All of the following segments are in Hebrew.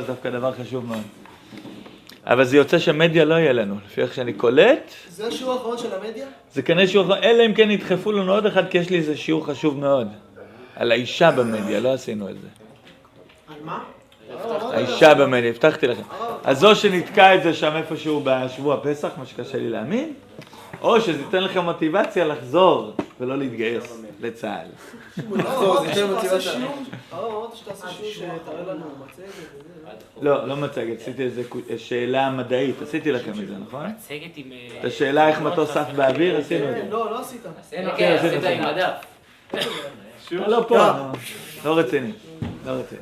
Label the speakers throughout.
Speaker 1: זה דווקא דבר חשוב מאוד. אבל זה יוצא שמדיה לא יהיה לנו, לפי איך שאני קולט.
Speaker 2: זה השיעור האחרון של המדיה?
Speaker 1: זה כנראה שיעור אחרון, אלא אם כן ידחפו לנו עוד אחד, כי יש לי איזה שיעור חשוב מאוד. על האישה במדיה, לא עשינו את זה.
Speaker 2: על מה?
Speaker 1: האישה במדיה, הבטחתי לכם. אז או שנתקע את זה שם איפשהו בשבוע פסח, מה שקשה לי להאמין, או שזה ייתן לכם מוטיבציה לחזור ולא להתגייס לצה"ל.
Speaker 2: לא, שיעור. לא, מצגת.
Speaker 1: לא, לא מצגת, עשיתי איזה קו- שאלה מדעית, עשיתי לכם את זה, נכון?
Speaker 3: מצגת עם... אה,
Speaker 1: את השאלה איך מטוס עף באוויר, עשינו את
Speaker 2: כן,
Speaker 1: זה.
Speaker 2: לא, לא עשית.
Speaker 3: כן,
Speaker 1: כן,
Speaker 3: עשית עם. הדף.
Speaker 1: לא, לא פה, לא- רציני, לא רציני.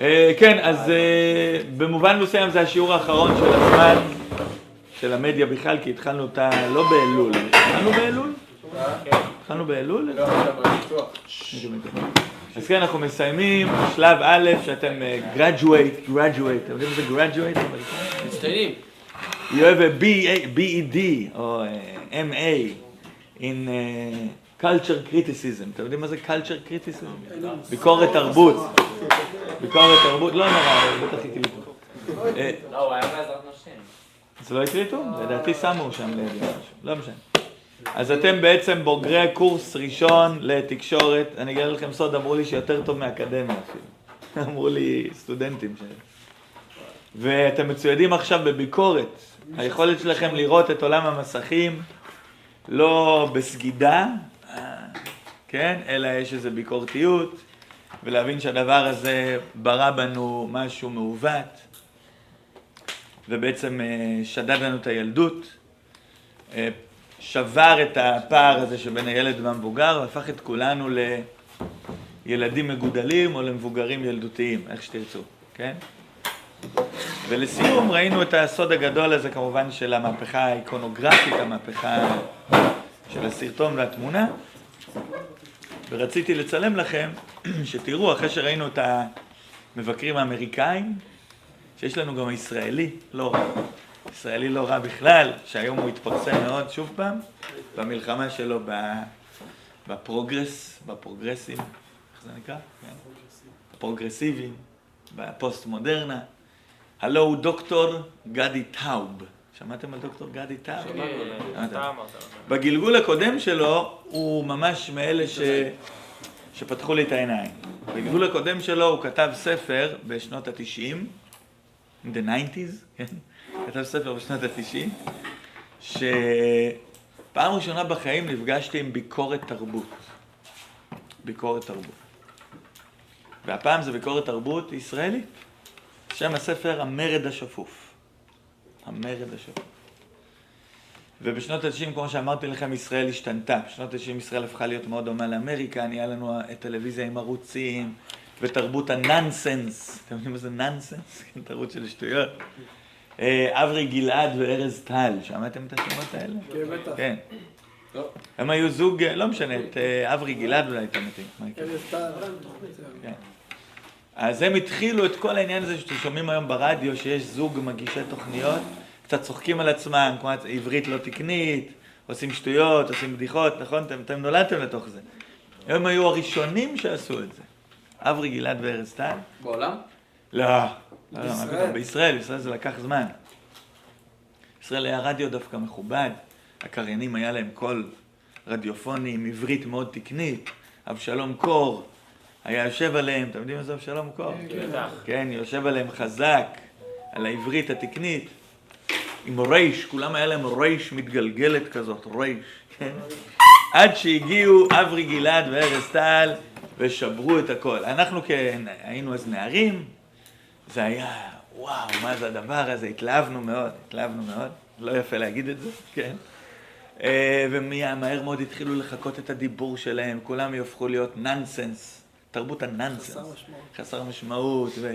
Speaker 1: אה, כן, אז אה, במובן מסוים זה השיעור האחרון של הזמן של המדיה בכלל, כי התחלנו אותה לא באלול, התחלנו באלול? התחלנו באלול? אז כן, אנחנו מסיימים שלב א', שאתם אה, graduate, graduate, אתם יודעים מה זה graduate?
Speaker 3: מצטיינים.
Speaker 1: You have a BED או אה, MA in uh, culture criticism. אתם יודעים מה זה culture criticism? ביקורת תרבות. ביקורת תרבות, לא נורא, אבל בטח הקליטו. אה,
Speaker 3: לא, הוא היה בעזרת נשים.
Speaker 1: אז לא הקליטו? לדעתי שמו שם לידי משהו, לא משנה. אז אתם בעצם בוגרי קורס ראשון לתקשורת, אני אגלה לכם סוד, אמרו לי שיותר טוב מאקדמיה אפילו. אמרו לי סטודנטים ש... ואתם מצוידים עכשיו בביקורת. היכולת שלכם לראות את עולם המסכים לא בסגידה, אה, כן, אלא יש איזו ביקורתיות, ולהבין שהדבר הזה ברא בנו משהו מעוות, ובעצם אה, שדד לנו את הילדות, אה, שבר את הפער הזה שבין הילד והמבוגר, והפך את כולנו לילדים מגודלים או למבוגרים ילדותיים, איך שתרצו, כן? ולסיום ראינו את הסוד הגדול הזה כמובן של המהפכה האיקונוגרפית, המהפכה של הסרטון והתמונה. ורציתי לצלם לכם, שתראו, אחרי שראינו את המבקרים האמריקאים, שיש לנו גם הישראלי לא רע. ישראלי לא רע בכלל, שהיום הוא התפרסם מאוד, שוב פעם, במלחמה שלו ב progress, בפרוגרסים, איך זה נקרא? כן. הפרוגרסיבים, בפוסט מודרנה. הלא הוא דוקטור גדי טאוב. שמעתם על דוקטור גדי טאוב? שמעתם. בגלגול הקודם שלו, הוא ממש מאלה ש... שפתחו לי את העיניים. בגלגול הקודם שלו הוא כתב ספר בשנות ה-90, in the 90's, כן? כתב ספר בשנות ה-90, שפעם ראשונה בחיים נפגשתי עם ביקורת תרבות. ביקורת תרבות. והפעם זה ביקורת תרבות ישראלית. שם הספר המרד השפוף. המרד השפוף. ובשנות ה-90, כמו שאמרתי לכם, ישראל השתנתה. בשנות ה-90 ישראל הפכה להיות מאוד דומה לאמריקה, נהיה לנו טלוויזיה עם ערוצים, ותרבות הנאנסנס. אתם יודעים מה זה נאנסנס? כן, תרבות של שטויות. אה, אברי גלעד וארז טל, שמעתם את השמות האלה?
Speaker 2: כן, בטח.
Speaker 1: כן. הם היו זוג, אה, לא משנה, את אה, אברי גלעד אולי אתם מתאים.
Speaker 2: ארז טל.
Speaker 1: כן. אז הם התחילו את כל העניין הזה שאתם שומעים היום ברדיו, שיש זוג מגישי תוכניות, קצת צוחקים על עצמם, כמו עברית לא תקנית, עושים שטויות, עושים בדיחות, נכון? אתם, אתם נולדתם לתוך זה. הם היו הראשונים שעשו את זה. אברי גלעד וארז טל.
Speaker 3: בעולם?
Speaker 1: לא, לא, לא, מה פתאום, בישראל, בישראל זה לקח זמן. בישראל היה רדיו דווקא מכובד, הקריינים היה להם קול רדיופוני עם עברית מאוד תקנית, אבשלום קור היה יושב עליהם, אתם יודעים מה זה אבשלום קור?
Speaker 3: בטח.
Speaker 1: כן, יושב עליהם חזק, על העברית התקנית, עם רייש, כולם היה להם רייש מתגלגלת כזאת, רייש, כן? עד שהגיעו אברי גלעד וארז טל ושברו את הכל. אנחנו כן, היינו אז נערים, זה היה, וואו, מה זה הדבר הזה, התלהבנו מאוד, התלהבנו מאוד, לא יפה להגיד את זה, כן? אה, ומהר מאוד התחילו לחקות את הדיבור שלהם, כולם יהפכו להיות נאנסנס, תרבות הנאנסנס.
Speaker 2: חסר משמעות.
Speaker 1: חסר משמעות, ו...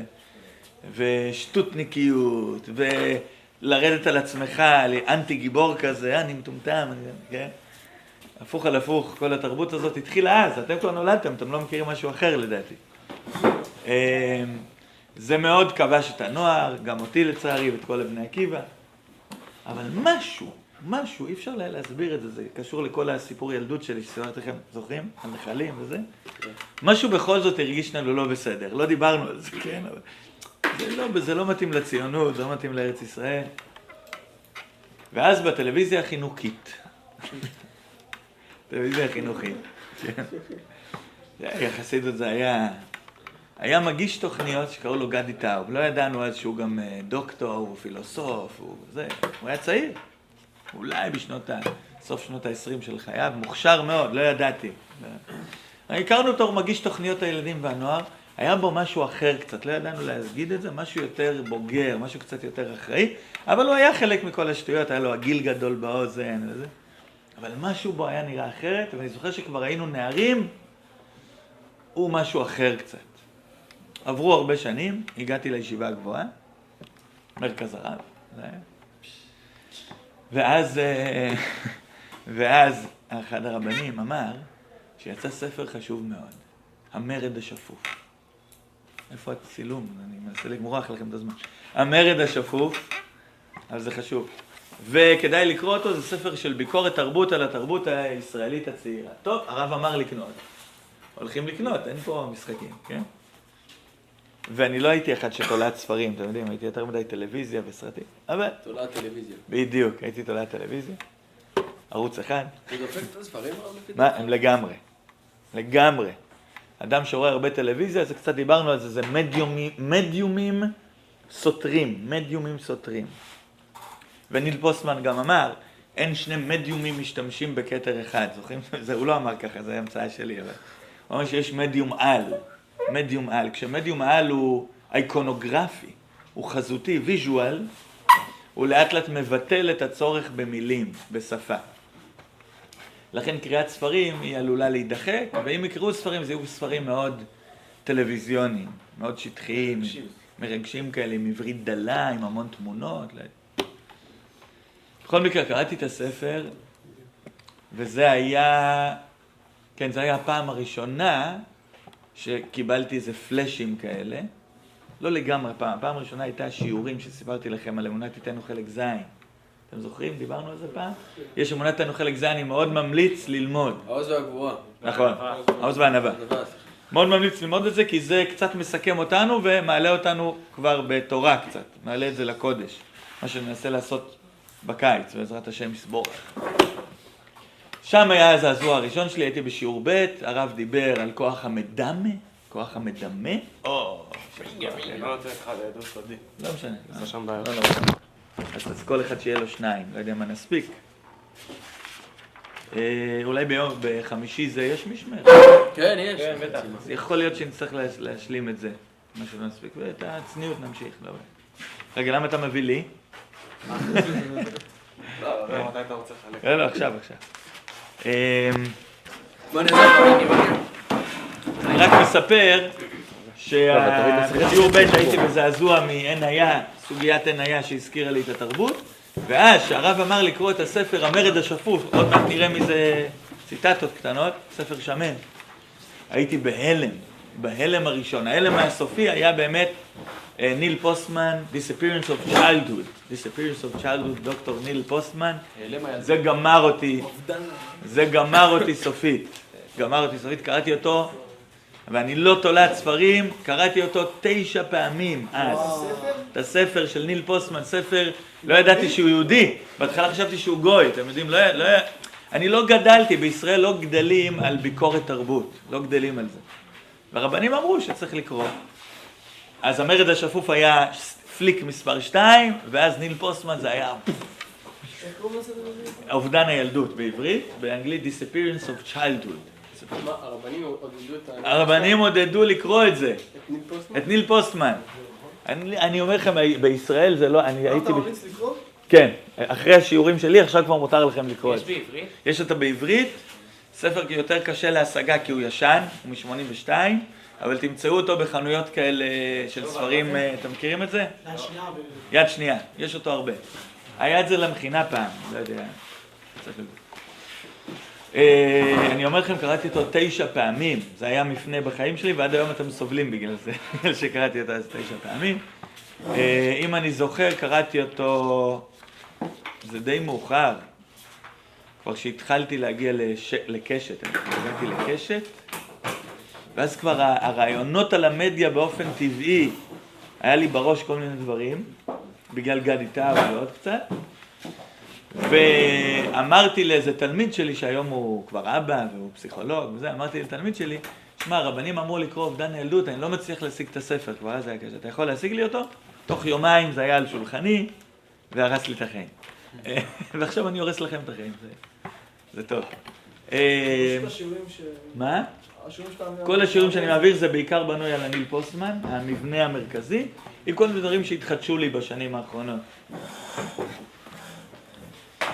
Speaker 1: ושטותניקיות, ולרדת על עצמך, אנטי גיבור כזה, אני מטומטם, אני... כן? הפוך על הפוך, כל התרבות הזאת התחילה אז, אתם כבר נולדתם, אתם לא מכירים משהו אחר לדעתי. זה מאוד כבש את הנוער, גם אותי לצערי ואת כל בני עקיבא, אבל משהו, משהו, אי אפשר להסביר את זה, זה קשור לכל הסיפור ילדות שלי שסיפרתי לכם, זוכרים? הנחלים וזה? משהו בכל זאת הרגיש לנו לא בסדר, לא דיברנו על זה, כן, אבל זה לא, זה לא מתאים לציונות, זה לא מתאים לארץ ישראל. ואז בטלוויזיה החינוכית, טלוויזיה חינוכית, כן. יחסית זה היה, היה מגיש תוכניות שקראו לו גדי טאוב, לא ידענו אז שהוא גם אה, דוקטור, הוא פילוסוף, הוא זה, הוא היה צעיר, אולי בשנות ה... סוף שנות ה-20 של חייו, מוכשר מאוד, לא ידעתי. הכרנו אותו, מגיש תוכניות הילדים והנוער, היה בו משהו אחר קצת, לא ידענו להגיד את זה, משהו יותר בוגר, משהו קצת יותר אחראי, אבל הוא היה חלק מכל השטויות, היה לו הגיל גדול באוזן וזה. אבל משהו בו היה נראה אחרת, ואני זוכר שכבר היינו נערים, הוא משהו אחר קצת. עברו הרבה שנים, הגעתי לישיבה הגבוהה, מרכז הרב. ואז, אה, ואז אחד הרבנים אמר שיצא ספר חשוב מאוד, המרד השפוף. איפה הצילום? אני מנסה לגמורח לכם את הזמן. המרד השפוף, אבל זה חשוב. וכדאי לקרוא אותו, זה ספר של ביקורת תרבות על התרבות הישראלית הצעירה. טוב, הרב אמר לקנות. הולכים לקנות, אין פה משחקים, כן? ואני לא הייתי אחד שתולעת ספרים, אתם יודעים, הייתי יותר מדי טלוויזיה וסרטים, אבל...
Speaker 2: תולעת טלוויזיה.
Speaker 1: בדיוק, הייתי תולעת טלוויזיה, ערוץ אחד.
Speaker 2: הוא דופק את הספרים?
Speaker 1: מה, הם לגמרי, לגמרי. אדם שרואה הרבה טלוויזיה, אז קצת דיברנו על זה, זה מדיומים, מדיומים סותרים, מדיומים סותרים. וניל פוסטמן גם אמר, אין שני מדיומים משתמשים בכתר אחד, זוכרים? זה, הוא לא אמר ככה, זו המצאה שלי, אבל... הוא אומר שיש מדיום על, מדיום על. כשמדיום על הוא אייקונוגרפי, הוא חזותי, visual, הוא לאט לאט מבטל את הצורך במילים, בשפה. לכן קריאת ספרים היא עלולה להידחק, ואם יקראו ספרים זה יהיו ספרים מאוד טלוויזיוניים, מאוד שטחיים, מרגשים, כאלה, עם עברית דלה, עם המון תמונות. בכל מקרה, קראתי את הספר, וזה היה, כן, זו הייתה הפעם הראשונה שקיבלתי איזה פלאשים כאלה. לא לגמרי פעם, הפעם הראשונה הייתה שיעורים שסיפרתי לכם על אמונת תיתנו חלק ז'. אתם זוכרים? דיברנו על זה פעם? יש אמונת תיתנו חלק ז', אני מאוד ממליץ ללמוד.
Speaker 2: העוז והגבורה.
Speaker 1: נכון, העוז והענווה. מאוד ממליץ ללמוד את זה, כי זה קצת מסכם אותנו ומעלה אותנו כבר בתורה קצת. מעלה את זה לקודש. מה שננסה לעשות בקיץ, בעזרת השם יסבור. שם היה הזעזוע הראשון שלי, הייתי בשיעור ב', הרב דיבר על כוח המדמה, כוח המדמה. או,
Speaker 4: לא רוצה לך לעדות סודי.
Speaker 1: לא משנה.
Speaker 4: זה שם בעיה.
Speaker 1: לא, לא. אז כל אחד שיהיה לו שניים, לא יודע מה נספיק. אה, אולי ביום, בחמישי זה יש משמרת.
Speaker 2: כן, יש.
Speaker 4: כן, בטח.
Speaker 1: יכול להיות שנצטרך להש- להשלים את זה, מה שלא נספיק, ואת הצניעות נמשיך. לא. רגע, למה אתה מביא לי?
Speaker 4: לא, מתי אתה רוצה לחלק?
Speaker 1: לא, לא, עכשיו, עכשיו. אני רק מספר שבשיעור ב' הייתי בזעזוע מעין היה, סוגיית עין היה שהזכירה לי את התרבות, ואז שהרב אמר לקרוא את הספר המרד השפוף, עוד מעט נראה מזה ציטטות קטנות, ספר שמן. הייתי בהלם, בהלם הראשון. ההלם הסופי היה באמת אה, ניל פוסטמן, Disappearance of Childhood, Disappearance of Childhood, דוקטור ניל פוסטמן. זה גמר אותי, זה גמר אותי סופית. גמר אותי סופית, קראתי אותו, ואני לא תולעת ספרים, קראתי אותו תשע פעמים אז. את הספר של ניל פוסטמן, ספר, לא ידעתי שהוא יהודי, בהתחלה חשבתי שהוא גוי, אתם יודעים, לא, לא, אני לא גדלתי, בישראל לא גדלים על ביקורת תרבות, לא גדלים על זה. והרבנים אמרו שצריך לקרוא. אז המרד השפוף היה פליק מספר 2, ואז ניל פוסטמן זה היה? אובדן הילדות בעברית, באנגלית Disappearance of Childhood.
Speaker 2: הרבנים עודדו
Speaker 1: לקרוא את זה,
Speaker 2: את ניל פוסטמן?
Speaker 1: את ניל פוסטמן. אני, אומר לכם, בישראל זה לא, אני
Speaker 2: אתה
Speaker 1: הייתי... ב-
Speaker 2: ממליץ לקרוא?
Speaker 1: כן, אחרי השיעורים שלי, עכשיו כבר מותר לכם לקרוא את
Speaker 3: יש
Speaker 1: זה.
Speaker 3: בעברית?
Speaker 1: יש אותו בעברית, ספר יותר קשה להשגה כי הוא ישן, הוא מ-82, אבל תמצאו אותו בחנויות כאלה של ספרים, אה, אתם מכירים את זה? יד שנייה, יש אותו הרבה. היה את זה למכינה פעם, לא יודע. אה, אני אומר לכם, קראתי אותו תשע פעמים, זה היה מפנה בחיים שלי, ועד היום אתם סובלים בגלל זה, בגלל שקראתי אותו אז תשע פעמים. אה, אם אני זוכר, קראתי אותו, זה די מאוחר, כבר שהתחלתי להגיע. לקשת, אני הגעתי לקשת, ואז כבר הרעיונות על המדיה באופן טבעי, היה לי בראש כל מיני דברים, בגלל גדי טאו ועוד קצת, ואמרתי לאיזה תלמיד שלי, שהיום הוא כבר אבא והוא פסיכולוג וזה, אמרתי לתלמיד שלי, שמע, הרבנים אמרו לקרוא אובדן ילדות, אני לא מצליח להשיג את הספר, כבר אז היה קשה, אתה יכול להשיג לי אותו? תוך יומיים זה היה על שולחני, והרס לי את החיים. ועכשיו אני הורס לכם את החיים, זה, זה טוב. אה. מה? כל השיעורים שאני מעביר זה בעיקר בנוי על הניל פוסטמן, המבנה המרכזי, עם כל מיני דברים שהתחדשו לי בשנים האחרונות.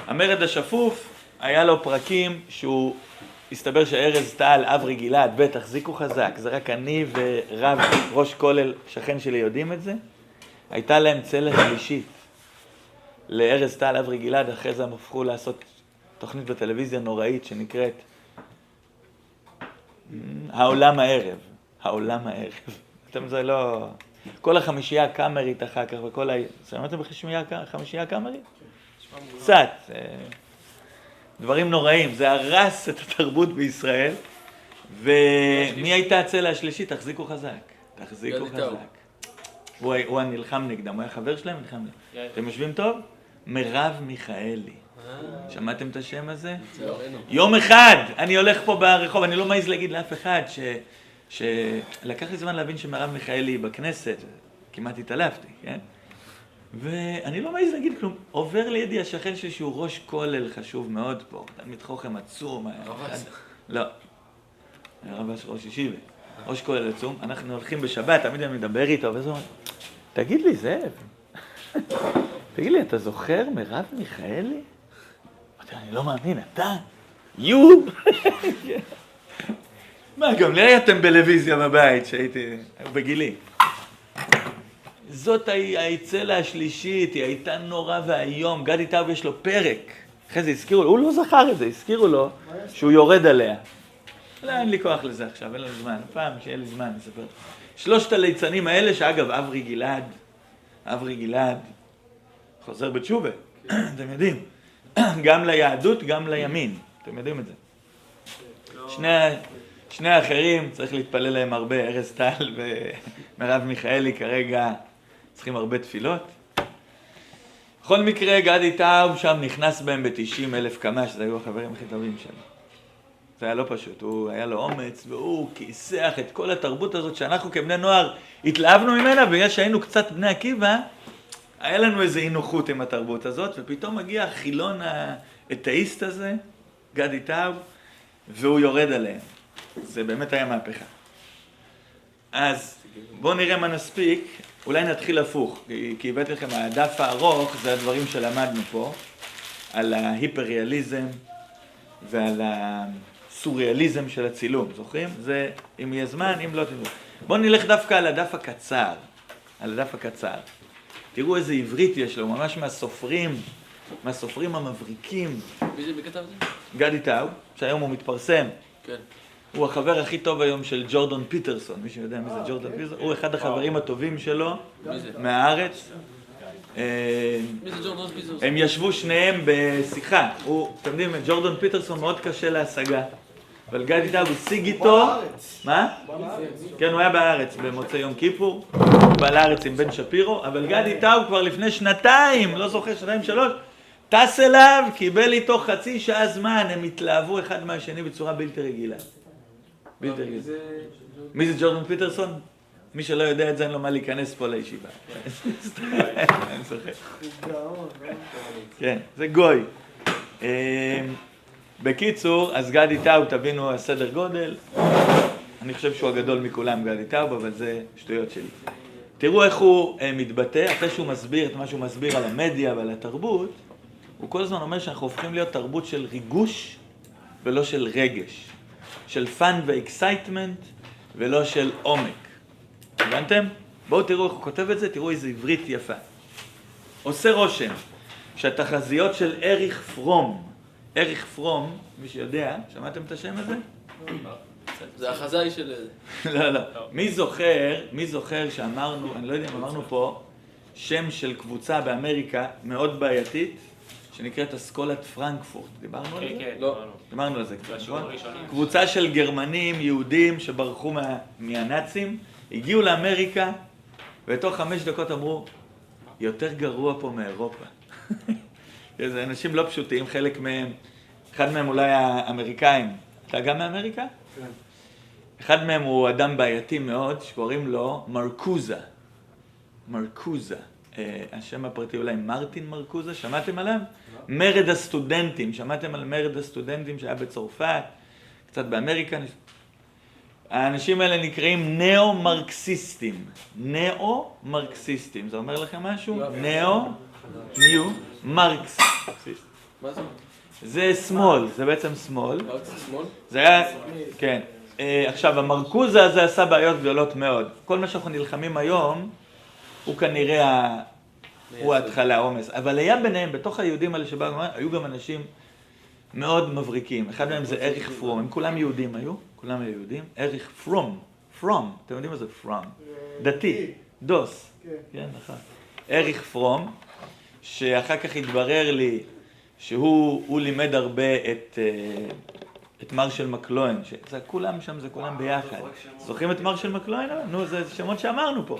Speaker 1: המרד השפוף, היה לו פרקים שהוא, הסתבר שארז טל, אברי גלעד, בטח, זיקו חזק, זה רק אני ורב ראש כולל, שכן שלי, יודעים את זה. הייתה להם צלע שלישית לארז טל, אברי גלעד, אחרי זה הם הפכו לעשות תוכנית בטלוויזיה נוראית שנקראת העולם הערב, העולם הערב. אתם זה לא... כל החמישייה הקאמרית אחר כך וכל ה... שמעתם בחמישייה הקאמרית? קצת. אה, דברים נוראים. זה הרס את התרבות בישראל. ומי הייתה הצלע השלישית? תחזיקו חזק. תחזיקו. חזק. הוא היה- הוא היה נלחם נגדם, הוא היה חבר שלהם, נלחם נגדם. אתם יושבים טוב? מרב מיכאלי. שמעתם את השם הזה? יום אחד אני הולך פה ברחוב, אני לא מעז להגיד לאף אחד ש... שלקח לי זמן להבין שמרב מיכאלי היא בכנסת, כמעט התעלפתי, כן? ואני לא מעז להגיד כלום. עובר לידי השכן שלי שהוא ראש כולל חשוב מאוד פה, תלמיד חוכם עצום.
Speaker 3: אסא.
Speaker 1: לא. הרב אשר ראש ישיבה. ראש כולל עצום. אנחנו הולכים בשבת, תמיד אני מדבר איתו, וזה אומר, תגיד לי, זאב, תגיד לי, אתה זוכר מרב מיכאלי? אמרתי לו, אני לא מאמין, אתה? יו? מה, גם לי היה טלוויזיה בבית, שהייתי, בגילי. זאת הצלע השלישית, היא הייתה נורא ואיום. גדי טאוב יש לו פרק. אחרי זה הזכירו לו, הוא לא זכר את זה, הזכירו לו שהוא יורד עליה. לא, אין לי כוח לזה עכשיו, אין לנו זמן. פעם, שיהיה לי זמן, אני אספר. שלושת הליצנים האלה, שאגב, אברי גלעד, אברי גלעד, חוזר בתשובה, אתם יודעים. גם ליהדות, גם לימין. אתם יודעים את זה. שני, שני האחרים, צריך להתפלל להם הרבה, ארז טל ומרב מיכאלי כרגע צריכים הרבה תפילות. בכל מקרה, גדי טאוב שם נכנס בהם ב-90 אלף קמ"ש, זה היו החברים הכי טובים שלו. זה היה לא פשוט, הוא היה לו אומץ, והוא כיסח את כל התרבות הזאת שאנחנו כבני נוער התלהבנו ממנה, בגלל שהיינו קצת בני עקיבא, היה לנו איזו אי נוחות עם התרבות הזאת, ופתאום מגיע החילון האתאיסט הזה, גדי טאוב, והוא יורד עליהם. זה באמת היה מהפכה. אז בואו נראה מה נספיק. אולי נתחיל הפוך, כי הבאתי לכם, הדף הארוך זה הדברים שלמדנו פה, על ההיפריאליזם ועל הסוריאליזם של הצילום, זוכרים? זה, אם יהיה זמן, אם לא תדעו. בואו נלך דווקא על הדף הקצר, על הדף הקצר. תראו איזה עברית יש לו, ממש מהסופרים, מהסופרים המבריקים.
Speaker 3: מי זה, מי כתב את זה?
Speaker 1: גדי טאו, שהיום הוא מתפרסם,
Speaker 3: כן.
Speaker 1: הוא החבר הכי טוב היום של ג'ורדון פיטרסון, מי שיודע מי זה ג'ורדון פיטרסון, הוא אחד החברים הטובים שלו? מהארץ. אה? הם ישבו שניהם בשיחה, הוא, אתם יודעים, ג'ורדון פיטרסון מאוד קשה להשגה, אבל גדי טאו השיג איתו. מה? כן, הוא היה בארץ במוצאי יום כיפור, הוא בא לארץ עם בן שפירו, אבל גדי טאו כבר לפני שנתיים, לא זוכר, שנתיים שלוש, טס אליו, קיבל איתו חצי שעה זמן, הם התלהבו אחד מהשני בצורה בלתי רגילה. בלתי רגילה. מי זה ג'ורדון פיטרסון? מי שלא יודע את זה, אין לו מה להיכנס פה לישיבה. אני.
Speaker 2: גאון, גאון.
Speaker 1: כן, זה גוי. בקיצור, אז גדי טאוב, תבינו הסדר גודל. אני חושב שהוא הגדול מכולם, גדי טאוב, אבל זה שטויות שלי. תראו איך הוא אה, מתבטא, אחרי שהוא מסביר את מה שהוא מסביר על המדיה ועל התרבות, הוא כל הזמן אומר שאנחנו הופכים להיות תרבות של ריגוש ולא של רגש. של fun ו excitement ולא של עומק. הבנתם? בואו תראו איך הוא כותב את זה, תראו איזה עברית יפה. עושה רושם שהתחזיות של אריך פרום, אריך פרום, מי שיודע, שמעתם את השם הזה?
Speaker 3: זה החזאי של...
Speaker 1: לא, לא. מי זוכר, מי זוכר שאמרנו, אני לא יודע אם אמרנו פה, שם של קבוצה באמריקה מאוד בעייתית, שנקראת אסכולת פרנקפורט. דיברנו על
Speaker 4: כן,
Speaker 1: זה?
Speaker 4: כן,
Speaker 3: לא.
Speaker 4: דיברנו.
Speaker 1: על זה קצת, נכון? קבוצה של גרמנים, יהודים, שברחו מה, מהנאצים, הגיעו לאמריקה, ותוך חמש דקות אמרו, יותר גרוע פה מאירופה. זה אנשים לא פשוטים, חלק מהם, אחד מהם אולי האמריקאים. אתה גם מאמריקה?
Speaker 2: כן.
Speaker 1: אחד מהם הוא אדם בעייתי מאוד, שקוראים לו מרקוזה. מרקוזה. אה, השם הפרטי אולי מרטין מרקוזה, שמעתם עליו? מרד הסטודנטים, שמעתם על מרד הסטודנטים שהיה בצרפת, קצת באמריקה? האנשים האלה נקראים ניאו-מרקסיסטים. ניאו-מרקסיסטים, זה אומר לכם משהו? ניאו, ניו, מרקס.
Speaker 3: מה זה?
Speaker 1: זה שמאל, זה בעצם שמאל. זה היה, כן. אה, עכשיו, המרקוזה הזה עשה בעיות גדולות מאוד. כל מה שאנחנו נלחמים היום, הוא כנראה, הוא ההתחלה, העומס. אבל היה ביניהם, בתוך היהודים האלה שבאו, היו גם אנשים מאוד מבריקים. אחד מהם זה אריך פרום, הם כולם יהודים היו, כולם היו יהודים. אריך פרום, פרום, אתם יודעים מה זה פרום? דתי, דוס.
Speaker 2: כן.
Speaker 1: כן, נכון. אריך פרום, שאחר כך התברר לי שהוא הוא לימד הרבה את, אה, את מרשל מקלוין, שזה כולם שם, זה כולם ביחד. זוכרים את מרשל מקלוין? נו, זה שמות שאמרנו פה.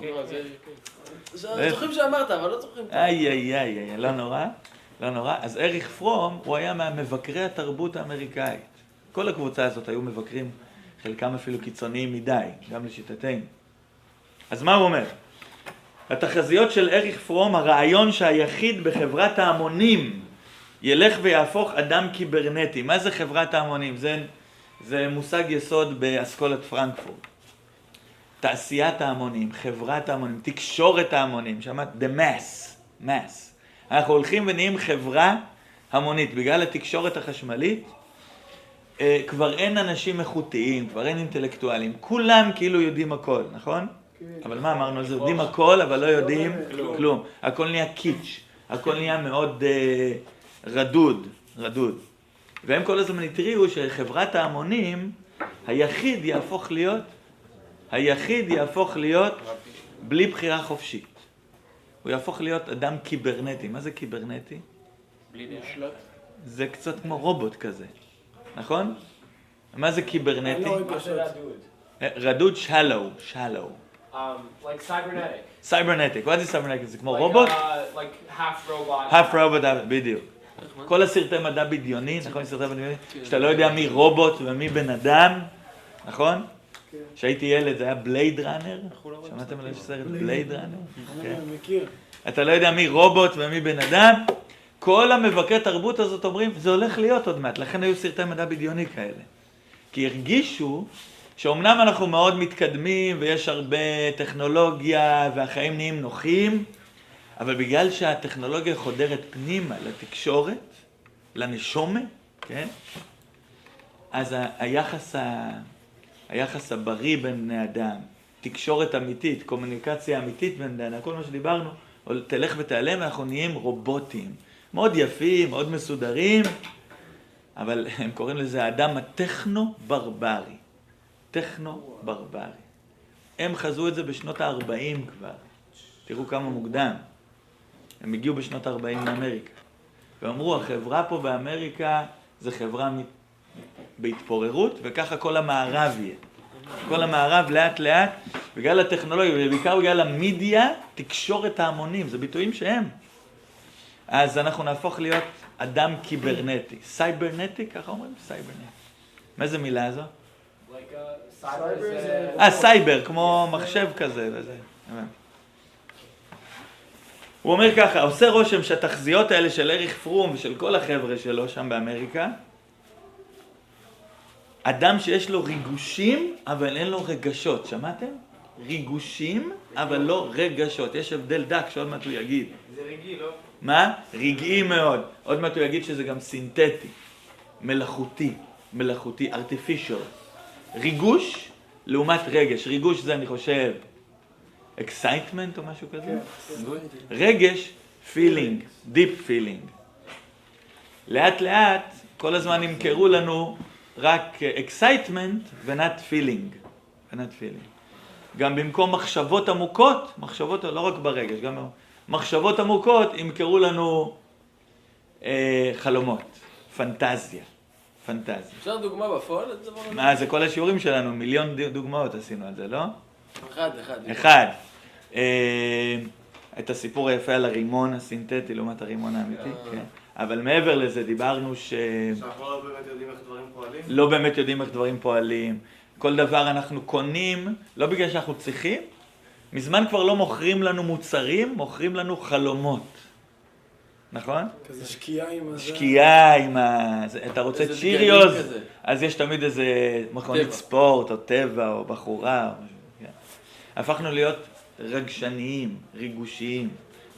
Speaker 3: זה...
Speaker 1: אה.
Speaker 3: זוכרים שאמרת, אבל לא זוכרים.
Speaker 1: איי, איי, איי, לא נורא, לא נורא. אז אריך פרום, הוא היה מהמבקרי התרבות האמריקאית. כל הקבוצה הזאת היו מבקרים, חלקם אפילו קיצוניים מדי, גם לשיטתנו. אז מה הוא אומר? התחזיות של אריך פרום, הרעיון שהיחיד בחברת ההמונים ילך ויהפוך אדם קיברנטי. מה זה חברת ההמונים? זה, זה מושג יסוד באסכולת פרנקפורט. תעשיית ההמונים, חברת ההמונים, תקשורת ההמונים, שמעת? The mass, mass. אנחנו הולכים ונהיים חברה המונית. בגלל התקשורת החשמלית, אה, כבר אין אנשים איכותיים, כבר אין אינטלקטואלים. כולם כאילו יודעים הכל, נכון?
Speaker 2: כן.
Speaker 1: אבל מה אמרנו על זה? יודעים הכל, אבל לא יודעים
Speaker 2: כלום.
Speaker 1: הכל נהיה קיץ', הכל נהיה מאוד אה, רדוד, רדוד. והם כל הזמן התריעו שחברת ההמונים, היחיד יהפוך להיות, היחיד יהפוך להיות בלי בחירה חופשית. הוא יהפוך להיות אדם קיברנטי. מה זה קיברנטי?
Speaker 4: בלי נשלט.
Speaker 1: זה קצת כמו רובוט כזה, נכון? מה זה קיברנטי?
Speaker 2: לא?
Speaker 1: אה, רדוד שלו, שלו.
Speaker 5: Um, like cybernetic.
Speaker 1: cybernetic, מה זה cybernetic? זה כמו
Speaker 5: like,
Speaker 1: רובוט?
Speaker 5: Uh, like half robot.
Speaker 1: half רובוט, בדיוק.
Speaker 3: איך, מה?
Speaker 1: כל הסרטי מדע בדיוני, נכון? סרטי מדע בדיוני? שאתה לא יודע מי רובוט ומי בן אדם, נכון?
Speaker 2: כן.
Speaker 1: כשהייתי ילד זה היה Blade
Speaker 3: Runner. לא רואים
Speaker 1: שמעתם על
Speaker 3: סרטים.
Speaker 1: סרט Blade Runner? כן.
Speaker 2: מכיר.
Speaker 1: אתה לא יודע מי רובוט ומי בן אדם? כל המבקרי תרבות הזאת אומרים, זה הולך להיות עוד מעט, לכן היו סרטי מדע בדיוני כאלה. כי הרגישו שאומנם אנחנו מאוד מתקדמים ויש הרבה טכנולוגיה והחיים נהיים נוחים, אבל בגלל שהטכנולוגיה חודרת פנימה לתקשורת, לנשומה, כן? אז היחס, ה... היחס הבריא בין בני אדם, תקשורת אמיתית, קומוניקציה אמיתית בין בני אדם, כל מה שדיברנו, תלך ותיעלם, אנחנו נהיים רובוטים. מאוד יפים, מאוד מסודרים, אבל הם קוראים לזה האדם הטכנו-ברברי. טכנו-ברברי. הם חזו את זה בשנות ה-40 כבר. תראו כמה מוקדם. הם הגיעו בשנות ה-40 לאמריקה. ואמרו, החברה פה באמריקה זה חברה בהתפוררות, וככה כל המערב יהיה. כל המערב לאט לאט, בגלל הטכנולוגיה, ובעיקר בגלל המדיה, תקשורת ההמונים, זה ביטויים שהם. אז אנחנו נהפוך להיות אדם קיברנטי. סייברנטי, ככה אומרים? סייברנטי. מה זה מילה זו?
Speaker 5: Like uh, a-
Speaker 1: אה, סייבר, כמו מחשב כזה. הבנתי. הוא אומר ככה, עושה רושם שהתחזיות האלה של אריך פרום ושל כל החבר'ה שלו שם באמריקה, אדם שיש לו ריגושים, אבל אין לו רגשות, שמעתם? ריגושים, אבל לא רגשות. יש הבדל דק שעוד מעט הוא יגיד.
Speaker 5: זה רגיל, לא?
Speaker 1: מה? רגעי מאוד. עוד מעט הוא יגיד שזה גם סינתטי, מלאכותי, מלאכותי, artificial. ריגוש לעומת רגש. ריגוש זה, אני חושב, excitement או משהו כזה?
Speaker 2: כן.
Speaker 1: רגש, feeling, deep feeling. לאט לאט, כל הזמן ימכרו לנו רק excitement ו-not feeling. ו-not feeling. גם במקום מחשבות עמוקות, מחשבות לא רק ברגש, גם מחשבות עמוקות ימכרו לנו אה, חלומות, פנטזיה, פנטזיה.
Speaker 3: אפשר דוגמה בפועל?
Speaker 1: מה, זה כל השיעורים שלנו, מיליון דוגמאות עשינו על זה, לא?
Speaker 3: אחד, אחד.
Speaker 1: אחד, אה, את הסיפור היפה על הרימון הסינתטי לעומת הרימון האמיתי,
Speaker 3: אה.
Speaker 1: כן. אבל מעבר לזה דיברנו ש...
Speaker 4: שאנחנו לא באמת יודעים איך דברים פועלים.
Speaker 1: לא באמת יודעים איך דברים פועלים. כל דבר אנחנו קונים, לא בגלל שאנחנו צריכים, מזמן כבר לא מוכרים לנו מוצרים, מוכרים לנו חלומות. נכון?
Speaker 2: כזה שקיעה עם הזה.
Speaker 1: שקיעה עם ה... אתה רוצה צ'יריוז. אז יש תמיד איזה מכונית. ספורט, או טבע, או בחורה, או משהו. כן. הפכנו להיות רגשניים, ריגושיים.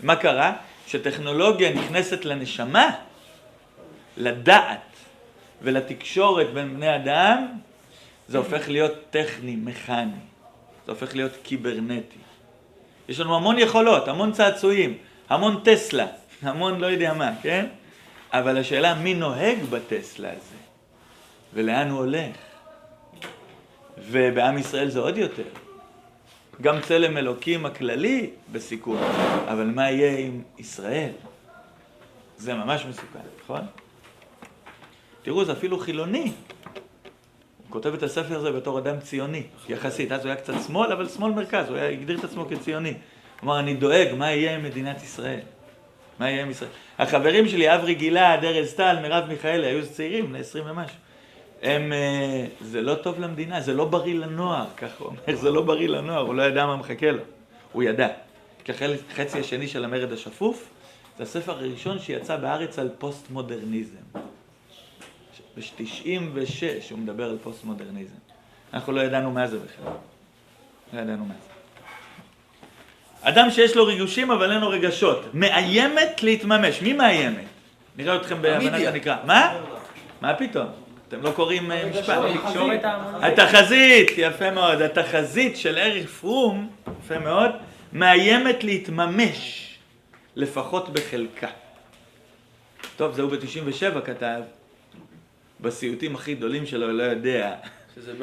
Speaker 1: מה קרה? כשטכנולוגיה נכנסת לנשמה, לדעת ולתקשורת בין בני אדם, זה הופך להיות טכני, מכני. זה הופך להיות קיברנטי. יש לנו המון יכולות, המון צעצועים, המון טסלה, המון לא יודע מה, כן? אבל השאלה מי נוהג בטסלה הזה, ולאן הוא הולך. ובעם ישראל זה עוד יותר. גם צלם אלוקים הכללי בסיכון, אבל מה יהיה עם ישראל? זה ממש מסוכן, נכון? תראו, זה אפילו חילוני. הוא כותב את הספר הזה בתור אדם ציוני, יחסית. אז הוא היה קצת שמאל, אבל שמאל מרכז, הוא היה, הגדיר את עצמו כציוני. אמר, אני דואג, מה יהיה עם מדינת ישראל? מה יהיה עם ישראל? החברים שלי, אברי גלעד, ארז טל, מרב מיכאלי, היו צעירים, בני 20 ומשהו. הם, אה, זה לא טוב למדינה, זה לא בריא לנוער, ככה הוא אומר, זה לא בריא לנוער, הוא לא ידע מה מחכה לו. הוא ידע. החצי השני של המרד השפוף, זה הספר הראשון שיצא בארץ על פוסט-מודרניזם. ב-96 הוא מדבר על פוסט-מודרניזם. אנחנו לא ידענו מה זה בכלל. לא ידענו מה זה. אדם שיש לו ריגושים אבל אין לו רגשות, מאיימת להתממש. מי מאיימת? נראה אתכם בהבנת. הנקרא. מה? מה פתאום? אתם לא קוראים אה, משפט. התחזית, יפה מאוד. התחזית של אריך פרום, יפה מאוד, מאיימת להתממש, לפחות בחלקה. טוב, זה הוא ב-97 כתב, בסיוטים הכי גדולים שלו, לא יודע,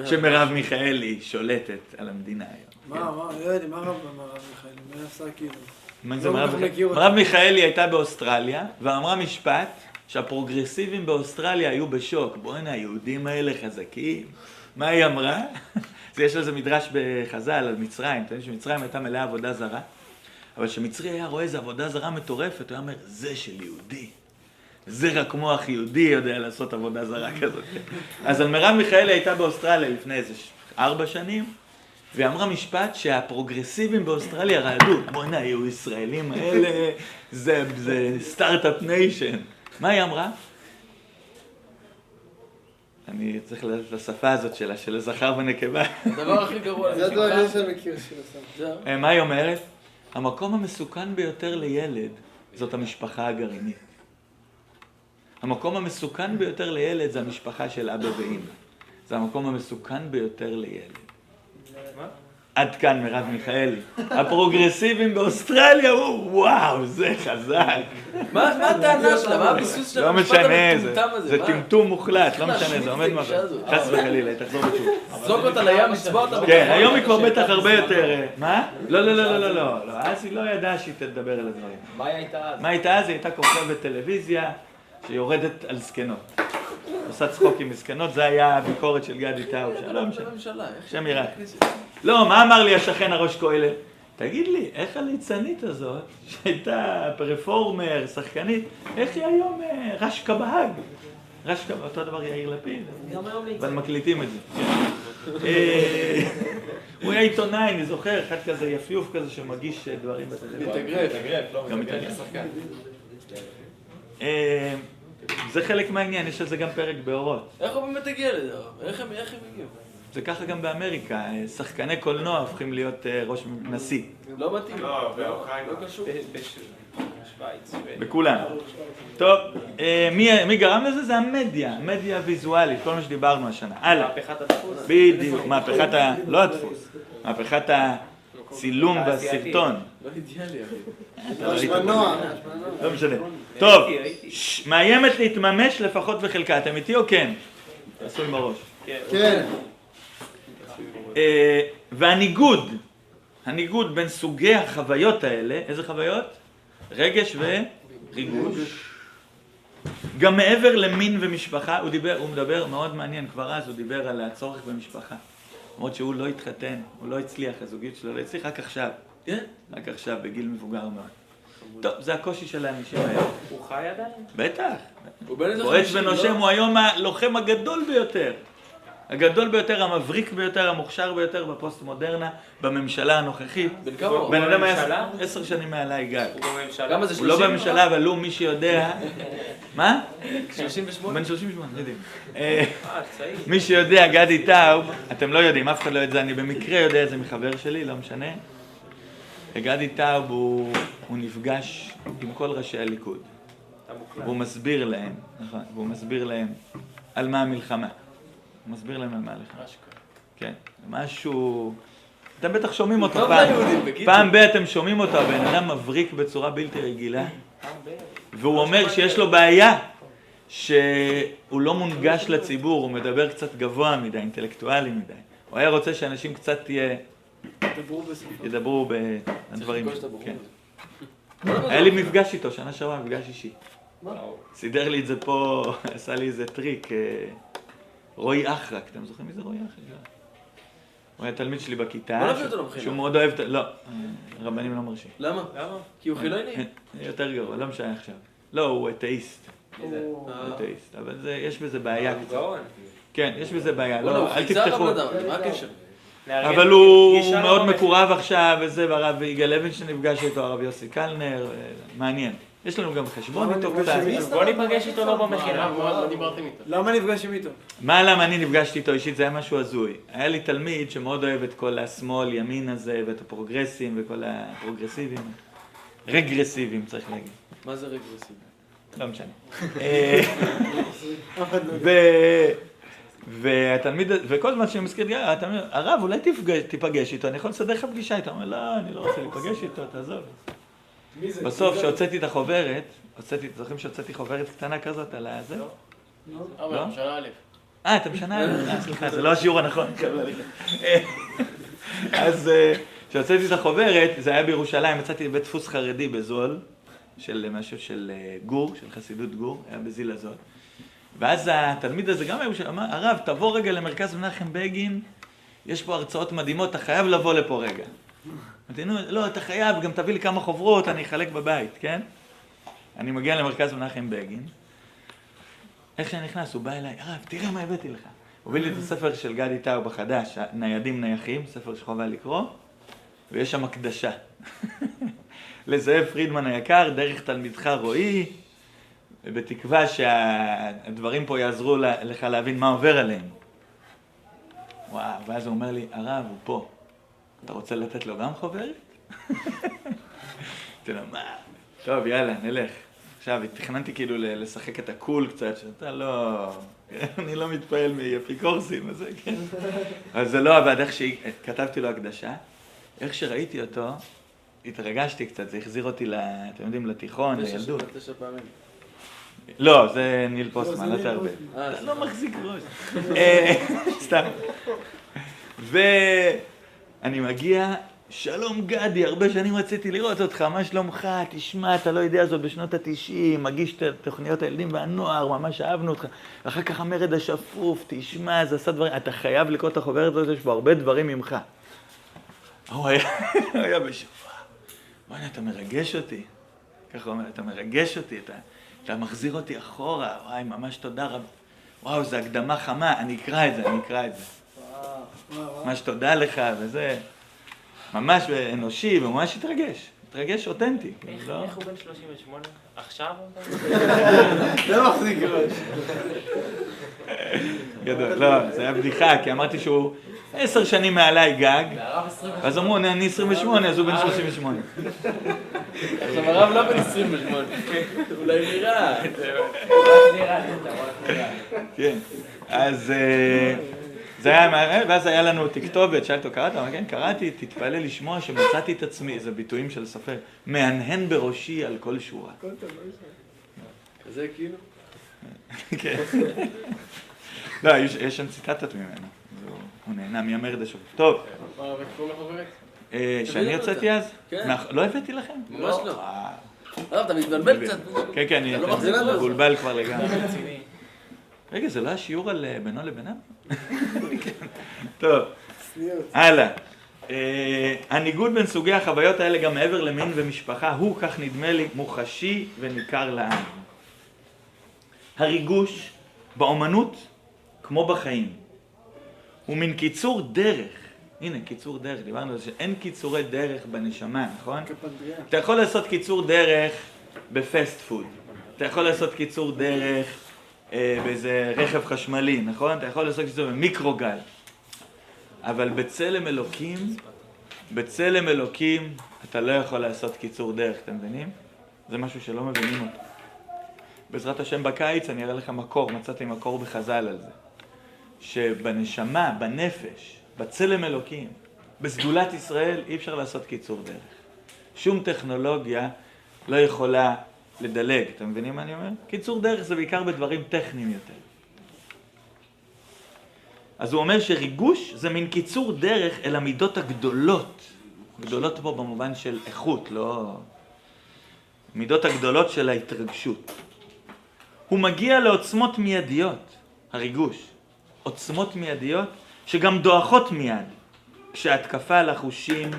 Speaker 1: שמרב מיכאלי שולטת על המדינה היום.
Speaker 2: מה, מה, לא יודע, מה רב במרב מיכאלי? מה עשה כאילו?
Speaker 1: זה
Speaker 2: לא
Speaker 1: מרב
Speaker 2: כך
Speaker 1: מיכאלי? מרב הייתה באוסטרליה, ואמרה משפט שהפרוגרסיבים באוסטרליה היו בשוק. בואנה, היהודים האלה חזקים. מה היא אמרה? יש לזה מדרש בחז"ל על מצרים, אתם יודעים שמצרים הייתה מלאה עבודה זרה, אבל כשמצרי היה רואה איזו עבודה זרה מטורפת, הוא היה אומר, זה של יהודי. זה רק מוח יהודי יודע לעשות עבודה זרה כזאת. אז על מרב מיכאלי הייתה באוסטרליה לפני איזה ארבע שנים, והיא אמרה משפט שהפרוגרסיבים באוסטרליה רעדו. בוא'נה, היו ישראלים האלה, זה, זה start-up nation. מה היא אמרה? אני צריך לדעת את השפה הזאת שלה, של הזכר ונקבה.
Speaker 3: הדבר הכי גרוע.
Speaker 2: זה הדבר שאני מכיר של הסם.
Speaker 3: זהו.
Speaker 1: אה, מה היא אומרת? המקום המסוכן ביותר לילד זאת המשפחה הגרעינית. המקום המסוכן ביותר לילד זה המשפחה של אבא ואמא. זה המקום המסוכן ביותר לילד. עד כאן מרב מיכאלי. הפרוגרסיבים באוסטרליה, הוא, וואו, זה חזק.
Speaker 3: מה מה הטענה שלה? מה הביסוס של
Speaker 1: לא
Speaker 3: המשפט
Speaker 1: משנה, זה,
Speaker 3: המטומטם הזה?
Speaker 1: זה
Speaker 3: מה?
Speaker 1: טמטום מוחלט, לא משנה, זה עומד.
Speaker 3: הזאת.
Speaker 1: חס וחלילה, היא תחזור בתשובה.
Speaker 3: זרוק אותה לים, לצבוע אותה.
Speaker 1: כן. היום היא כבר בטח הרבה יותר... אה, מה? לא, לא, לא, לא, לא, לא, לא, אז היא לא ידעה שהיא תדבר על הדברים.
Speaker 5: מה היא הייתה אז?
Speaker 1: מה הייתה אז? היא הייתה כוכבת טלוויזיה שיורדת על זקנות. עושה צחוקים מזקנות, זה היה הביקורת של גדי טאו. שלום, שלום.
Speaker 3: הממשלה, איך
Speaker 1: שם יראה. לא, מה אמר לי השכן הראש כהלת? תגיד לי, איך הליצנית הזאת, שהייתה פרפורמר, שחקנית, איך היא היום אה, רשקה בהאג? רשקה, אותו דבר יאיר לפיד. אבל מקליטים את זה. אה, הוא היה עיתונאי, אני זוכר, אחד כזה יפיוף כזה שמגיש אה, דברים בטלוויזיה.
Speaker 3: מתאגרף.
Speaker 1: גם מתאגרף. אה, זה חלק מהעניין, יש על זה גם פרק באורות.
Speaker 3: איך הוא באמת הגיע לזה? איך הם הגיעו?
Speaker 1: זה ככה גם באמריקה, אה, שחקני קולנוע הופכים להיות אה, ראש נשיא,
Speaker 3: לא מתאים.
Speaker 4: לא, באוקראינה.
Speaker 3: לא קשור.
Speaker 5: בשוויץ.
Speaker 1: בכולם. טוב, אה, מי, מי גרם לזה? זה המדיה, המדיה הוויזואלית, כל מה שדיברנו השנה. הלאה.
Speaker 5: מהפכת הדפוס.
Speaker 1: בדיוק, מהפכת ה... לא הדפוס, מהפכת הצילום והסרטון.
Speaker 3: לא אידיאלי, אחי.
Speaker 1: לא. לא משנה. טוב, מאיימת להתממש לפחות בחלקה. אתם איתי או כן? תעשו עם הראש.
Speaker 2: כן.
Speaker 1: אה, והניגוד, הניגוד בין סוגי החוויות האלה, איזה חוויות? רגש וריגוש. גם מעבר למין ומשפחה, הוא דיבר, הוא מדבר מאוד מעניין, כבר אז הוא דיבר על הצורך במשפחה. למרות שהוא לא התחתן, הוא לא הצליח, הזוגיות שלו לא הצליח, רק עכשיו.
Speaker 3: כן?
Speaker 1: רק עכשיו, בגיל מבוגר מאוד. טוב, זה הקושי של האנשים היום.
Speaker 5: הוא חי עדיין?
Speaker 1: בטח.
Speaker 3: הוא בן איזה
Speaker 1: בועט
Speaker 3: חמישים,
Speaker 1: ונושם
Speaker 3: לא?
Speaker 1: הוא היום הלוחם הגדול ביותר. הגדול ביותר, המבריק ביותר, המוכשר ביותר בפוסט-מודרנה, בממשלה הנוכחית.
Speaker 3: בן כמה הוא?
Speaker 1: בן אדם היה? עשר שנים מעליי גג.
Speaker 5: הוא בממשלה?
Speaker 3: כמה זה
Speaker 1: הוא לא
Speaker 3: 30?
Speaker 1: בממשלה, אבל הוא, מי שיודע... מה?
Speaker 3: 38?
Speaker 1: בן 38, בדיוק. אה,
Speaker 5: אה, צעיר.
Speaker 1: מי שיודע, גדי טאוב, אתם לא יודעים, אף אחד לא יודע את זה, אני במקרה יודע את זה מחבר שלי, לא משנה. גדי טאוב הוא, נפגש עם כל ראשי הליכוד. והוא מסביר להם, נכון, והוא מסביר להם על מה המלחמה. הוא מסביר להם על מה המלחמה. כן, משהו... אתם בטח שומעים אותו
Speaker 3: טוב
Speaker 1: פעם. פעם ב- אתם שומעים אותו, הבן אדם מבריק בצורה בלתי רגילה, והוא אומר שיש לו בעיה, שהוא לא מונגש לציבור, הוא מדבר קצת גבוה מדי, אינטלקטואלי מדי. הוא היה רוצה שאנשים קצת תהיה. ידברו בדברים. כן. היה לי מפגש איתו, שנה שעברה, מפגש אישי. סידר לי את זה פה, עשה לי איזה טריק. אה, רועי אחרק, אתם זוכרים מי זה רועי אחרק? הוא היה תלמיד שלי בכיתה,
Speaker 3: אותו לבחינה.
Speaker 1: שהוא מאוד אוהב, את- לא, אה, רבנים לא מרשים.
Speaker 3: למה?
Speaker 5: למה?
Speaker 3: כי הוא חילוני?
Speaker 1: יותר גרוע, לא משנה עכשיו. לא, הוא אתאיסט.
Speaker 2: הוא-
Speaker 3: אה.
Speaker 1: אתאיסט, אבל זה- יש בזה בעיה
Speaker 5: הוא
Speaker 1: קצת. כן, יש בזה בעיה,
Speaker 3: הוא
Speaker 1: לא, אל תפתחו.
Speaker 3: מה הקשר?
Speaker 1: אבל הוא מאוד. מקורב עכשיו, וזה, והרב יגאל לוינשטיין נפגש איתו, הרב יוסי קלנר, אה, מעניין. יש לנו גם חשבון איתו
Speaker 2: נפגש
Speaker 1: קצת.
Speaker 2: מי?
Speaker 5: אז בוא ניפגש איתו לא במכינה.
Speaker 2: למה נפגשים איתו?
Speaker 1: מה למה אני נפגשתי איתו אישית? זה היה משהו הזוי. היה לי תלמיד שמאוד אוהב את כל השמאל, ימין הזה, ואת הפרוגרסים, וכל הפרוגרסיבים. רגרסיביים, צריך להגיד.
Speaker 3: מה זה רגרסיבי?
Speaker 1: לא משנה. אה,
Speaker 2: לא
Speaker 1: והתלמיד, וכל זמן שאני מזכיר, "אה, אתה אומר, הרב, אולי תיפגש איתו, אני יכול לסדר לך פגישה איתו. הוא אומר, לא, אני לא רוצה להיפגש איתו, תעזוב. בסוף? כשהוצאתי את החוברת, הוצאתי, זוכרים שהוצאתי חוברת קטנה כזאת על הזה?
Speaker 2: לא?
Speaker 1: לא? אה, אתה בשנה א', אה, סליחה, זה לא השיעור הנכון. אה, אז אה, כשהוצאתי את החוברת, זה היה בירושלים, מצאתי בבית דפוס חרדי בזול, של משהו של אה, גור, של חסידות גור, היה בזיל הזאת. ואז התלמיד הזה גם היה בירושלים, אמר, הרב, תבוא רגע למרכז מנחם בגין, יש פה הרצאות מדהימות, אתה חייב לבוא לפה רגע. אמרתי, נו, לא, אתה חייב, גם תביא לי כמה חוברות, אני אחלק בבית, כן? אני מגיע למרכז מנחם בגין, איך שאני נכנס, הוא בא אליי, הרב, תראה מה הבאתי לך. הוא הביא לי את הספר של גדי טאוב החדש, ניידים נייחים, ספר שחובה לקרוא, ויש שם הקדשה. לזאב פרידמן היקר, דרך תלמידך רועי, ובתקווה שהדברים פה יעזרו לך להבין מה עובר עליהם. וואו, ואז הוא אומר לי, הרב, הוא פה. אתה רוצה לתת לו גם חוברת? אמרתי לו, מה? טוב, יאללה, נלך. עכשיו, תכננתי כאילו לשחק את הקול קצת, שאתה לא... אני לא מתפעל מאפיקורסים, אז זה כן. אז זה לא עבד, איך שכתבתי לו הקדשה, איך שראיתי אותו, התרגשתי קצת, זה החזיר אותי, אתם יודעים, לתיכון, לילדות. לא, זה ניל
Speaker 2: לא,
Speaker 1: פוסטמן, אל
Speaker 2: ניל
Speaker 1: תערבב. אתה. לא מחזיק ראש. אה, סתם. ואני מגיע, שלום גדי, הרבה שנים רציתי לראות אותך, מה שלומך? תשמע, אתה לא יודע זאת בשנות התשעים, מגיש את תוכניות הילדים והנוער, ממש אהבנו אותך. אחר כך המרד השפוף, תשמע, זה עשה דברים, אתה חייב לקרוא את החוברת הזאת, יש בו הרבה דברים ממך. הוא היה, היה בשופע. וואי, אתה מרגש אותי. ככה הוא אומר, אתה מרגש אותי, אתה, אתה מחזיר אותי אחורה, וואי, ממש תודה רבה. וואו, זו הקדמה חמה, אני אקרא את זה, אני אקרא את זה. ממש תודה לך, וזה ממש אנושי, וממש התרגש. התרגש אותנטי.
Speaker 5: איך
Speaker 1: לא?
Speaker 5: הוא בן 38? עכשיו?
Speaker 2: לא מחזיק ראש.
Speaker 1: גדול. לא, זה היה בדיחה, כי אמרתי שהוא עשר שנים מעליי גג, אז אמרו, אני 28, אז הוא בן 38.
Speaker 3: עכשיו הרב לא בן 28. אולי נראה.
Speaker 1: כן. אז אה, זה היה, מה- ואז היה לנו תכתובת, שאלתי אותו, קראת? אמר, כן, קראתי, תתפלא לשמוע שמצאתי את עצמי, זה ביטויים של סופר, מהנהן בראשי על כל שורה.
Speaker 3: כזה כאילו?
Speaker 1: כן. לא, יש שם ציטטות ממנו. הוא- נהנה מהמרד השופט. טוב? אה, שאני הוצאתי
Speaker 3: אותה.
Speaker 1: אז?
Speaker 3: כן.
Speaker 1: לא הבאתי לכם?
Speaker 3: ממש לא.
Speaker 1: אה,
Speaker 3: הרב, אתה מתבלבל קצת.
Speaker 1: כן, כן, אני
Speaker 3: לא?
Speaker 1: מבולבל כבר לגמרי. רגע, זה לא היה שיעור על אה, בינו לבינם? טוב. הלאה. אה, הניגוד בין סוגי החוויות האלה גם מעבר למין ומשפחה הוא, כך נדמה לי, מוחשי וניכר לעם. הריגוש באומנות, כמו בחיים, הוא מין קיצור דרך. הנה, קיצור דרך, דיברנו על זה שאין קיצורי דרך בנשמה, נכון? אתה יכול לעשות קיצור דרך בפסט פוד. אתה יכול לעשות קיצור דרך אה, באיזה רכב חשמלי, נכון? אתה יכול לעשות קיצור במיקרוגל. אבל בצלם אלוקים, בצלם אלוקים, אתה לא יכול לעשות קיצור דרך, אתם מבינים? זה משהו שלא מבינים אותו. בעזרת השם בקיץ אני אראה לך מקור, מצאתי מקור בחז"ל על זה. שבנשמה, בנפש, בצלם אלוקים, בסגולת ישראל, אי אפשר לעשות קיצור דרך. שום טכנולוגיה לא יכולה לדלג, אתם מבינים מה אני אומר? קיצור דרך זה בעיקר בדברים טכניים יותר. אז הוא אומר שריגוש זה מין קיצור דרך אל המידות הגדולות. גדולות פה במובן של איכות, לא... מידות הגדולות של ההתרגשות. הוא מגיע לעוצמות מיידיות, הריגוש. עוצמות מיידיות שגם דועכות מיד כשההתקפה על החושים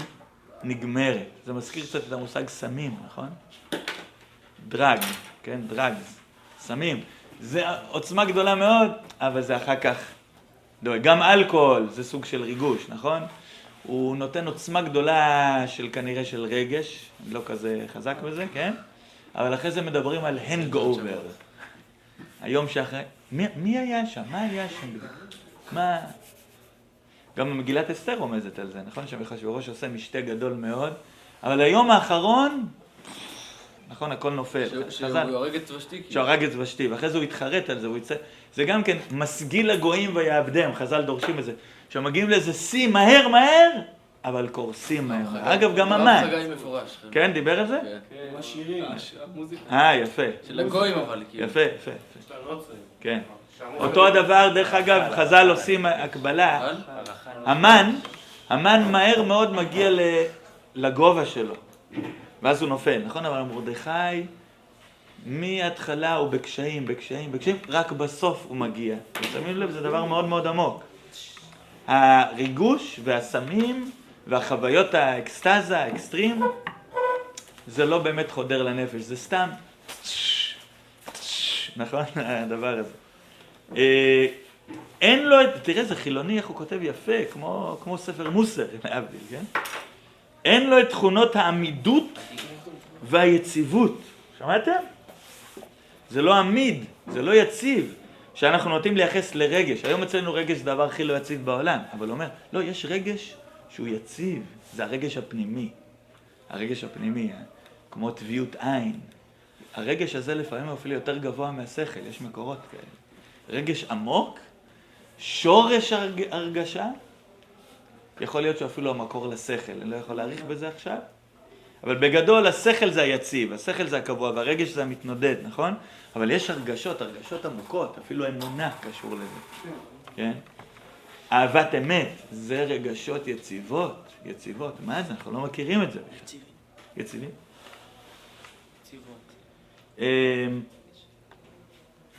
Speaker 1: נגמרת. זה מזכיר קצת את המושג סמים, נכון? דרג, כן? דרגס, סמים. זה עוצמה גדולה מאוד, אבל זה אחר כך דועך. גם אלכוהול זה סוג של ריגוש, נכון? הוא נותן עוצמה גדולה של כנראה של רגש, לא כזה חזק בזה, כן? אבל אחרי זה מדברים על הנגאובר. היום שאחרי... מי, מי היה שם? מה היה שם? מה... גם מגילת אסתר רומזת על זה, נכון? שאחשוורוש עושה משתה גדול מאוד, אבל היום האחרון, נכון, הכל נופל.
Speaker 3: ש-
Speaker 1: חז"ל.
Speaker 3: שהוא הורג את ושתי. כאילו.
Speaker 1: שהרג את ושתי, ואחרי זה הוא התחרט על זה, הוא יצא... זה גם כן, משכיל הגויים ויעבדם, חז"ל דורשים את זה. שמגיעים לאיזה שיא מהר מהר, אבל קורסים מהר מהר. אגב, גם
Speaker 3: הרב
Speaker 1: המן. כן, דיבר על זה?
Speaker 3: כן.
Speaker 2: עם השירים.
Speaker 1: אה, יפה.
Speaker 3: של הגויים אבל, כאילו.
Speaker 1: יפה, יפה, יפה.
Speaker 4: יש לנו נוצרים.
Speaker 1: כן. אותו הדבר, דרך אגב, חז"ל עושים הקבלה. המן, המן מהר מאוד מגיע ל- לגובה שלו, ואז הוא נופל, נכון? אבל מרדכי, מההתחלה הוא בקשיים, בקשיים, בקשיים, רק בסוף הוא מגיע. ושמים לב, זה דבר מאוד מאוד עמוק. הריגוש והסמים והחוויות האקסטזה, האקסטרים, זה לא באמת חודר לנפש, זה סתם, נכון? הדבר הזה. אה, אין לו את, תראה איזה חילוני, איך הוא כותב יפה, כמו, כמו ספר מוסר, להבדיל, כן? אין לו את תכונות העמידות והיציבות. שמעתם? זה לא עמיד, זה לא יציב, שאנחנו נוטים לייחס לרגש. היום אצלנו רגש זה הדבר הכי לא יציב בעולם, אבל הוא אומר, לא, יש רגש שהוא יציב, זה הרגש הפנימי. הרגש הפנימי, אה? כמו טביעות עין. הרגש הזה לפעמים אפילו יותר גבוה מהשכל, יש מקורות כאלה. רגש עמוק, שורש הרג... הרגשה, יכול להיות שהוא אפילו המקור לשכל, אני לא יכול להאריך בזה עכשיו, אבל בגדול השכל זה היציב, השכל זה הקבוע והרגש זה המתנודד, נכון? אבל יש הרגשות, הרגשות עמוקות, אפילו אמונה קשור לזה, כן? אהבת אמת, זה רגשות יציבות, יציבות, מה זה? אנחנו לא מכירים את זה. יציבים.
Speaker 5: ציוות.
Speaker 1: אמ,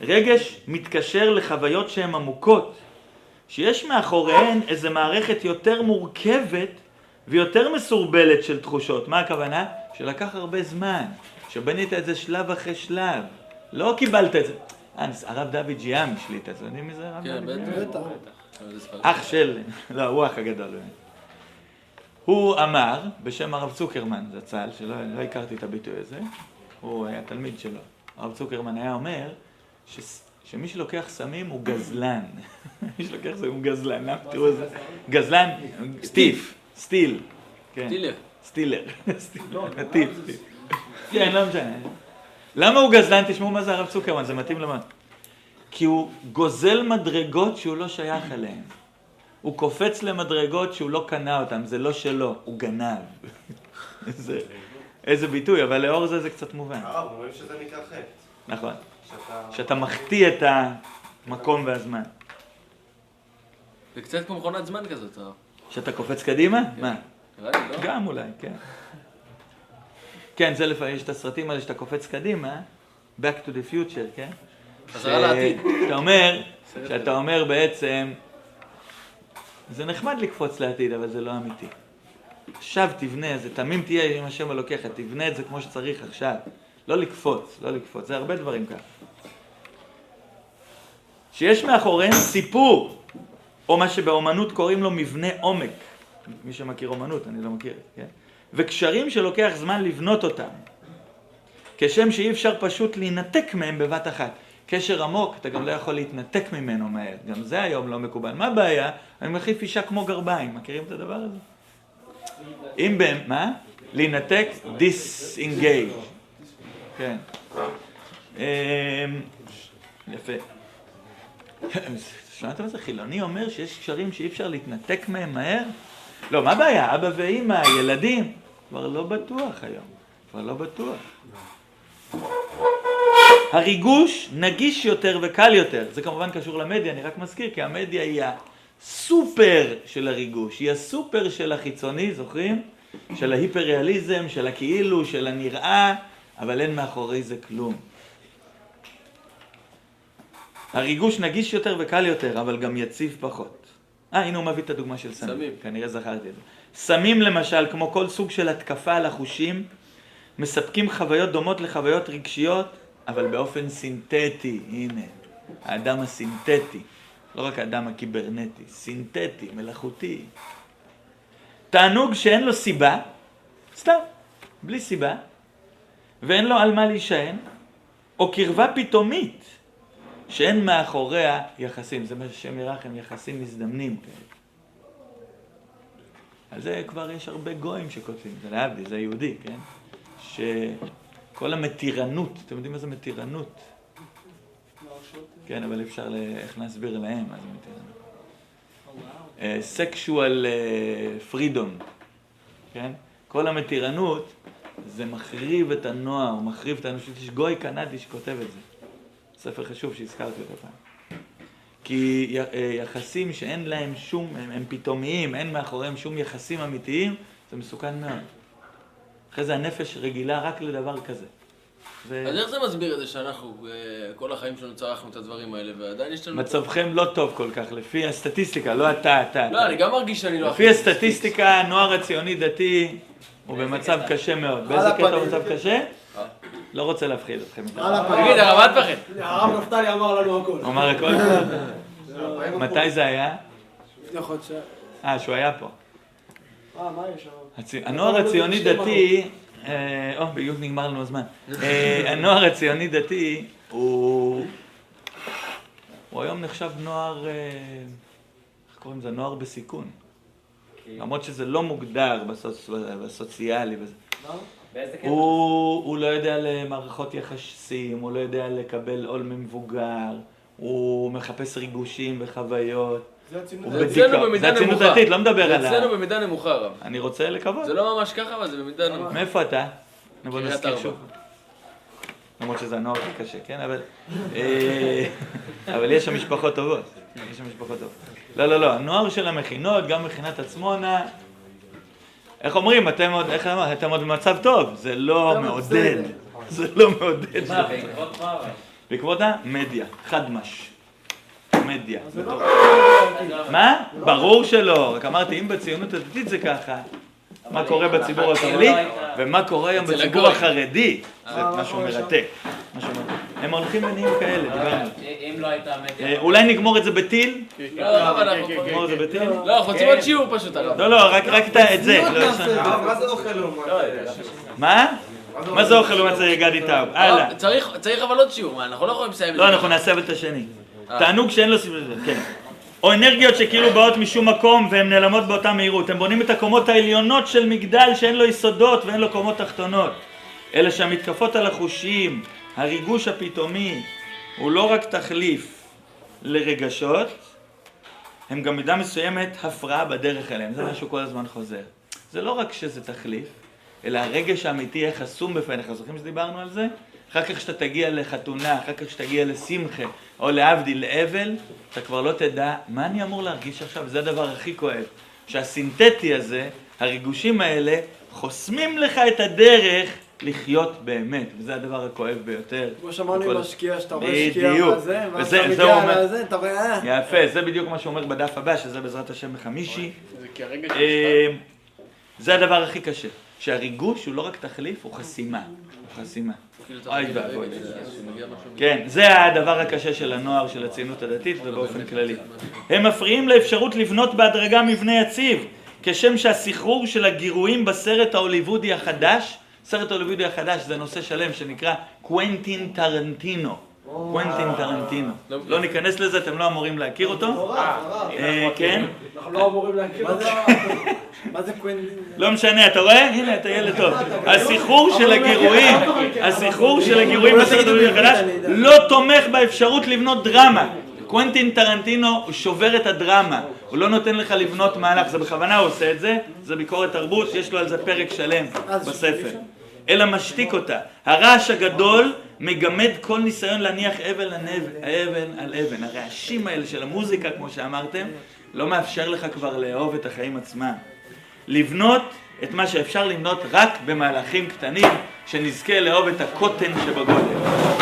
Speaker 1: רגש מתקשר לחוויות שהן עמוקות, שיש מאחוריהן איזו מערכת יותר מורכבת ויותר מסורבלת של תחושות. מה הכוונה? שלקח הרבה זמן, שבנית את זה שלב אחרי שלב. לא קיבלת את זה. אה, הרב דוד ג'יאם השליט את זה, יודעים מי זה הרב
Speaker 3: כן,
Speaker 1: דוד ג'יאם?
Speaker 3: בטח.
Speaker 2: בטח.
Speaker 3: זה.
Speaker 1: אח של, לא, הוא האח הגדול. הוא אמר, בשם הרב צוקרמן זצ"ל, שלא לא הכרתי את הביטוי הזה, הוא היה תלמיד שלו. הרב צוקרמן היה אומר שמי שלוקח סמים הוא גזלן. מי שלוקח סמים הוא גזלן. תראו איזה... גזלן, סטיף, סטיל. כן.
Speaker 3: טילר.
Speaker 1: סטילר. טיפ, טיפ. כן, לא משנה. למה הוא גזלן? תשמעו מה זה הרב צוקרמן, זה מתאים למה. כי הוא גוזל מדרגות שהוא לא שייך אליהן. הוא קופץ למדרגות שהוא לא קנה אותן, זה לא שלו, הוא גנב. זה, איזה ביטוי, אבל לאור זה זה קצת מובן.
Speaker 4: הרב, אומרים שזה נקרא חטא.
Speaker 1: נכון.
Speaker 4: שאתה...
Speaker 1: מחטיא את המקום והזמן.
Speaker 3: זה קצת כמו מכונת זמן כזאת, הרב.
Speaker 1: שאתה קופץ קדימה? מה?
Speaker 3: נראה לי, לא?
Speaker 1: גם אולי, כן. כן, זה לפעמים, יש את הסרטים האלה שאתה קופץ קדימה, Back to the future, כן?
Speaker 3: חזרה לעתיד.
Speaker 1: שאתה אומר, שאתה אומר בעצם, זה נחמד לקפוץ לעתיד, אבל זה לא אמיתי. עכשיו תבנה, זה תמים תהיה עם השם אלוקיך, תבנה את זה כמו שצריך עכשיו. לא לקפוץ, לא לקפוץ, זה הרבה דברים ככה. שיש מאחוריהם סיפור, או מה שבאומנות קוראים לו מבנה עומק. מי שמכיר אומנות, אני לא מכיר, כן? וקשרים שלוקח זמן לבנות אותם. כשם שאי אפשר פשוט להינתק מהם בבת אחת. קשר עמוק, אתה גם לא יכול להתנתק ממנו מהר. גם זה היום לא מקובל. מה הבעיה? אני מחליף אישה כמו גרביים. מכירים את הדבר הזה? אם ב... מה? להינתק? disengage. כן. אמ, יפה. שמעת מה זה? חילוני אומר שיש קשרים שאי אפשר להתנתק מהם מהר? לא, מה הבעיה? אבא ואימא, ילדים. כבר לא בטוח היום. כבר לא בטוח. הריגוש נגיש יותר וקל יותר. זה כמובן קשור למדיה, אני רק מזכיר, כי המדיה היא הסופר של הריגוש, היא הסופר של החיצוני, זוכרים? של ההיפר-ריאליזם, של הכאילו, של הנראה, אבל אין מאחורי זה כלום. הריגוש נגיש יותר וקל יותר, אבל גם יציב פחות. אה, הנה הוא מביא את הדוגמה של סמים.
Speaker 3: סמים.
Speaker 1: כנראה זכרתי את זה. סמים למשל, כמו כל סוג של התקפה על החושים, מספקים חוויות דומות לחוויות רגשיות, אבל באופן סינתטי. הנה, האדם הסינתטי. לא רק האדם הקיברנטי, סינתטי, מלאכותי. תענוג שאין לו סיבה, סתם, בלי סיבה, ואין לו על מה להישען, או קרבה פתאומית, שאין מאחוריה יחסים. זה מה ששם ירחם, יחסים מזדמנים כאלה. על זה כבר יש הרבה גויים שכותבים, זה להבדיל, זה יהודי, כן? שכל המתירנות, אתם יודעים מה זה מתירנות? כן, אבל אפשר. איך להסביר להם מה זה מתירנות. סקשואל פרידום, כן? כל המתירנות זה מחריב את הנוער, מחריב את האנושות. יש גוי קנדי שכותב את זה. ספר חשוב שהזכרתי אותו פעם. כי אה, יחסים שאין להם שום, הם, הם פתאומיים, אין מאחוריהם שום יחסים אמיתיים, זה מסוכן מאוד. אחרי זה הנפש רגילה רק לדבר כזה. זה...
Speaker 3: אז איך זה מסביר את זה שאנחנו, אה, כל החיים שלנו צרכנו את הדברים האלה, ועדיין יש לנו...
Speaker 1: מצבכם לא טוב כל כך, לפי הסטטיסטיקה, לא אתה, אתה.
Speaker 3: לא,
Speaker 1: אתה.
Speaker 3: אני גם מרגיש שאני לא...
Speaker 1: לפי הסטטיסטיקה, הנוער הציוני דתי הוא במצב קשה מאוד. באיזה קטע הוא במצב קשה? לא רוצה להפחיד אתכם.
Speaker 3: תגיד, הרב, אל תפחד.
Speaker 2: הרב נפתלי אמר לנו הכול.
Speaker 1: הוא אמר הכל? מתי זה היה?
Speaker 2: לפני חודשיים.
Speaker 1: אה, שהוא היה פה.
Speaker 2: אה,
Speaker 1: הנוער הציוני דתי, אה, או, בדיוק נגמר לנו הזמן. אה, הנוער הציוני דתי הוא הוא היום נחשב נוער, אה, איך קוראים לזה? נוער בסיכון. למרות שזה לא מוגדר בסוצי- בסוציאלי. וזה. הוא, הוא לא יודע למערכות יחסים, הוא לא יודע לקבל עול ממבוגר, הוא מחפש ריגושים וחוויות.
Speaker 2: זה הציונות.
Speaker 1: הוא
Speaker 3: זה
Speaker 1: בדיכאון.
Speaker 3: אצלנו
Speaker 1: זה
Speaker 3: במידה
Speaker 1: הציונות
Speaker 3: נמוכה.
Speaker 1: הדתית, לא מדבר
Speaker 3: זה
Speaker 1: על ה...
Speaker 3: אצלנו במידה נמוכה, רב.
Speaker 1: אני רוצה לקוות.
Speaker 3: זה לא ממש ככה, אבל זה במידה נמוכה.
Speaker 1: מאיפה אתה? בוא נזכיר. שוב. למרות שזה הנוער הכי קשה, כן? אבל... אה, אבל יש שם משפחות טובות. יש שם משפחות טובות. לא, לא, לא. הנוער של המכינות, גם מכינת עצמונה... איך אומרים? אתם עוד, איך אמרת? אתם עוד במצב טוב. זה לא מעודד. זה לא מעודד.
Speaker 5: מה, בעקבות מה?
Speaker 1: בעקבות המדיה. חדמש. מדיה.
Speaker 2: זה לא...
Speaker 1: מה? ברור שלא. רק אמרתי, אם בציונות הדתית זה ככה, מה קורה בציבור הכללי,
Speaker 5: לא
Speaker 1: ומה קורה היום בציבור. החרדי, זה
Speaker 2: אה,
Speaker 1: משהו? מרתק. הם הולכים ונהיים כאלה, דיברנו.
Speaker 5: אם לא הייתה מדיה...
Speaker 1: אה, אולי נגמור את זה בטיל?
Speaker 3: לא, לא.
Speaker 1: נגמור את זה בטיל?
Speaker 3: לא, אנחנו רוצים עוד שיעור פשוט.
Speaker 1: לא, לא, רק רק את זה. לא,
Speaker 2: זה.
Speaker 4: מה זה אוכל לעומת...
Speaker 1: מה? מה זה אוכל לעומת זה גדי טאוב? הלאה.
Speaker 3: צריך צריך אבל עוד שיעור, אנחנו לא יכולים לסיים את
Speaker 1: לא,
Speaker 3: זה.
Speaker 1: אנחנו נעשה את השני. תענוג שאין לו סיבה לזה, כן. או אנרגיות שכאילו באות משום מקום והן נעלמות באותה מהירות. הם בונים את הקומות העליונות של מגדל שאין לו יסודות ואין לו קומות תחתונות. אלא שהמתקפות על החושים, הריגוש הפתאומי, הוא לא רק תחליף לרגשות, הם גם מידה מסוימת הפרעה בדרך אליהם. זה מה שהוא כל הזמן חוזר. זה לא רק שזה תחליף, אלא הרגש האמיתי יהיה חסום בפניך. זוכרים שדיברנו על זה? אחר כך כשאתה תגיע לחתונה, אחר כך כשתגיע לשמחה, או להבדיל, לאבל, אתה כבר לא תדע מה אני אמור להרגיש עכשיו, זה הדבר הכי כואב. שהסינתטי הזה, הריגושים האלה, חוסמים לך את הדרך לחיות באמת, וזה הדבר הכואב ביותר.
Speaker 2: כמו שאמרנו עם משקיע, שאתה רואה שקיע
Speaker 1: בדיוק.
Speaker 2: בזה, ואז
Speaker 1: וזה-
Speaker 2: אתה מגיע
Speaker 1: אומר-
Speaker 2: לזה, אתה רואה, אה.
Speaker 1: יפה, זה בדיוק מה שהוא אומר בדף הבא, שזה בעזרת השם בחמישי.
Speaker 3: זה כי הרגע
Speaker 1: אה, זה הדבר הכי קשה, שהריגוש הוא לא רק תחליף, הוא חסימה. הוא חסימה. אוי ואבוי. כן, זה הדבר הקשה של הנוער, של הציונות הדתית ובאופן כללי. הם מפריעים לאפשרות לבנות בהדרגה מבנה יציב, כשם שהסחרור של הגירויים בסרט ההוליוודי החדש, סרט ההוליוודי החדש זה נושא שלם שנקרא קוונטין טרנטינו. קוונטין טרנטינו. לא ניכנס לזה, אתם לא אמורים להכיר אותו. אה, כן?
Speaker 2: אנחנו לא אמורים להכיר אותו. מה זה קוונטין?
Speaker 1: לא משנה, אתה רואה? הנה, אתה ילד טוב. הסחרור של הגירויים, הסחרור של הגירויים בסרט ההוליוודי החדש לא תומך באפשרות לבנות דרמה. קוונטין טרנטינו הוא שובר את הדרמה, הוא לא נותן לך לבנות מהלך, זה בכוונה הוא עושה את זה, זה ביקורת תרבות, יש לו על זה פרק שלם בספר. אלא משתיק אותה. הרעש הגדול מגמד כל ניסיון להניח אבן על אבן, אבן על אבן. הרעשים האלה של המוזיקה, כמו שאמרתם, לא מאפשר לך כבר לאהוב את החיים עצמם. לבנות את מה שאפשר לבנות רק במהלכים קטנים, שנזכה לאהוב את הקוטן שבגודל.